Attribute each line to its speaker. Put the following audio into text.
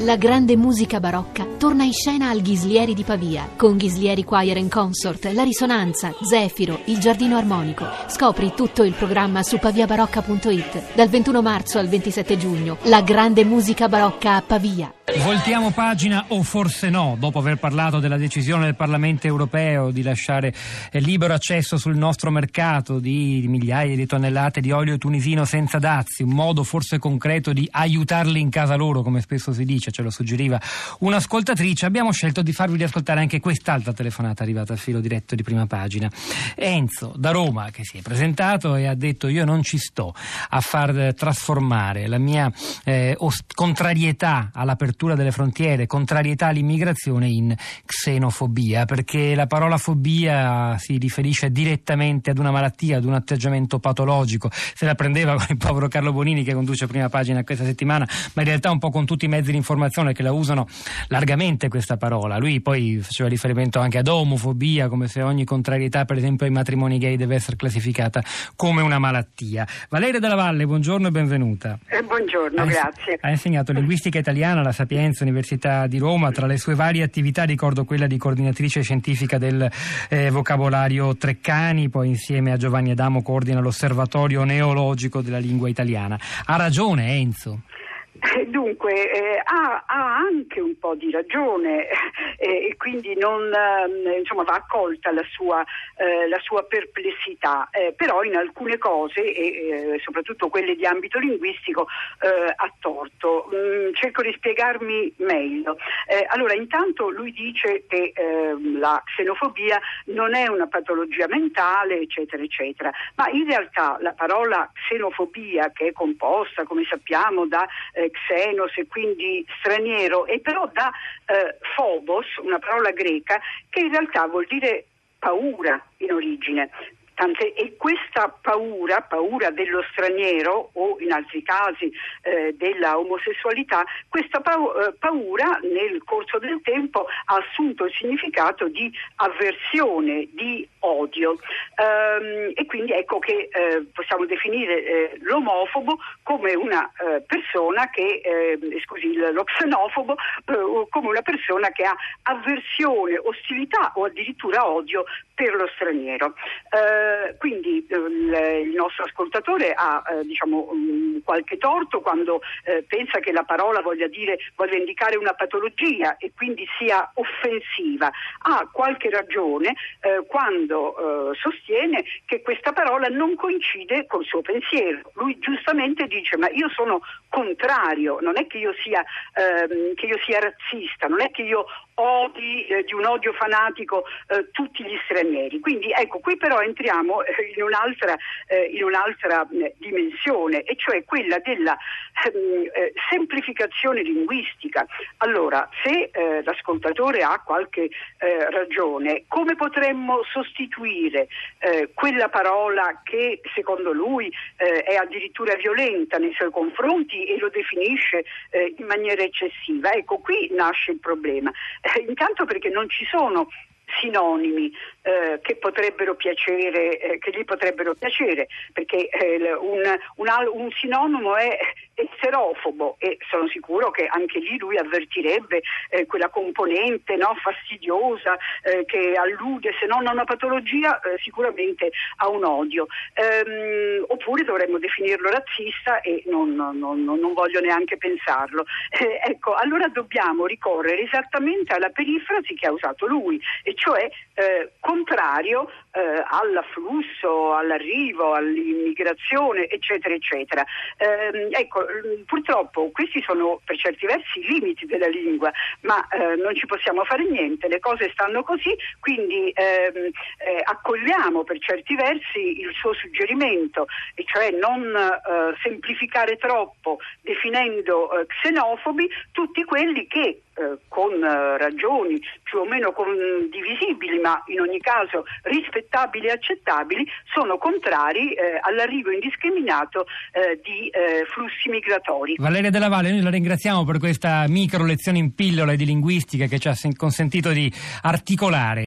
Speaker 1: La grande musica barocca torna in scena al Ghislieri di Pavia con Ghislieri Choir and Consort, La Risonanza, Zefiro, Il Giardino Armonico. Scopri tutto il programma su paviabarocca.it. Dal 21 marzo al 27 giugno, la grande musica barocca a Pavia.
Speaker 2: Voltiamo pagina o forse no, dopo aver parlato della decisione del Parlamento europeo di lasciare eh, libero accesso sul nostro mercato di migliaia di tonnellate di olio tunisino senza dazi, un modo forse concreto di aiutarli in casa loro, come spesso si dice, ce lo suggeriva un'ascoltatrice, abbiamo scelto di farvi riascoltare anche quest'altra telefonata arrivata al filo diretto di prima pagina. Enzo da Roma che si è presentato e ha detto io non ci sto a far trasformare la mia eh, contrarietà all'apertura delle frontiere, contrarietà all'immigrazione in xenofobia, perché la parola fobia si riferisce direttamente ad una malattia, ad un atteggiamento patologico. Se la prendeva con il povero Carlo Bonini che conduce prima pagina questa settimana, ma in realtà un po' con tutti i mezzi di informazione che la usano largamente questa parola. Lui poi faceva riferimento anche ad omofobia, come se ogni contrarietà, per esempio, ai matrimoni gay deve essere classificata come una malattia. Valeria della Valle, buongiorno e benvenuta.
Speaker 3: Eh, buongiorno,
Speaker 2: ha
Speaker 3: grazie.
Speaker 2: Ha insegnato linguistica italiana alla Sapienza, Università di Roma. Tra le sue varie attività ricordo quella di coordinatrice scientifica del eh, vocabolario Treccani, poi insieme a Giovanni Adamo coordina l'Osservatorio Neologico della Lingua Italiana. Ha ragione Enzo.
Speaker 3: Dunque, eh, ha, ha, anche un po' di ragione eh, e quindi non, eh, insomma, va accolta la sua, eh, la sua perplessità, eh, però in alcune cose, e eh, soprattutto quelle di ambito linguistico, ha torto. Mm, cerco di spiegarmi meglio. allora, intanto lui dice che ehm, la xenofobia non è una patologia mentale, eccetera, eccetera, ma in realtà la parola xenofobia, che è composta, come sappiamo, da xenos e quindi straniero, e però da eh, phobos, una parola greca, che in realtà vuol dire paura in origine. Tante, e questa paura, paura dello straniero o in altri casi eh, della omosessualità, questa eh, paura nel corso del tempo ha assunto il significato di avversione, di odio. Ehm, e quindi ecco che eh, possiamo definire eh, l'omofobo come una eh, persona che, eh, scusi, lo xenofobo come una persona che ha avversione, ostilità o addirittura odio per lo straniero. Eh, quindi eh, il nostro ascoltatore ha eh, diciamo, qualche torto quando eh, pensa che la parola voglia, dire, voglia indicare una patologia e quindi sia offensiva. Ha qualche ragione eh, quando eh, sostiene che questa parola non coincide col suo pensiero. Lui giustamente dice ma io sono contrario, non è che io sia, ehm, che io sia razzista, non è che io odi di un odio fanatico tutti gli stranieri stranieri. Quindi ecco, qui però entriamo eh, in un'altra, eh, in un'altra dimensione, e cioè quella della eh, semplificazione linguistica. Allora, se l'ascoltatore ha qualche ragione, come potremmo sostituire quella parola che secondo lui è addirittura violenta nei suoi confronti e lo definisce in maniera eccessiva? Ecco, qui nasce il problema. intanto perché non ci sono sinonimi eh, che piacere, eh, che gli potrebbero piacere, perché eh, un, un, un, sinonimo è eterofobo e sono sicuro che anche lì lui avvertirebbe eh, quella componente no, fastidiosa eh, che allude se non a una patologia eh, sicuramente a un odio. Ehm, oppure dovremmo definirlo razzista e non, non, non, non voglio neanche pensarlo. ecco, allora dobbiamo ricorrere esattamente alla perifrasi che ha usato lui, e cioè eh, contrario eh, all'afflusso, all'arrivo, all'immigrazione, eccetera, eccetera. Eh, ecco, purtroppo questi sono per certi versi i limiti della lingua, ma eh, non ci possiamo fare niente, le cose stanno così, quindi ehm, eh, accogliamo per certi versi il suo suggerimento, e cioè non eh, semplificare troppo definendo xenofobi tutti quelli che eh, con eh, ragioni più o meno condivisibili, ma in ogni caso rispettabili e accettabili, sono contrari eh, all'arrivo indiscriminato eh, di eh, flussi migratori.
Speaker 2: Valeria Della Valle, noi la ringraziamo per questa micro lezione in pillole di linguistica che ci ha consentito di articolare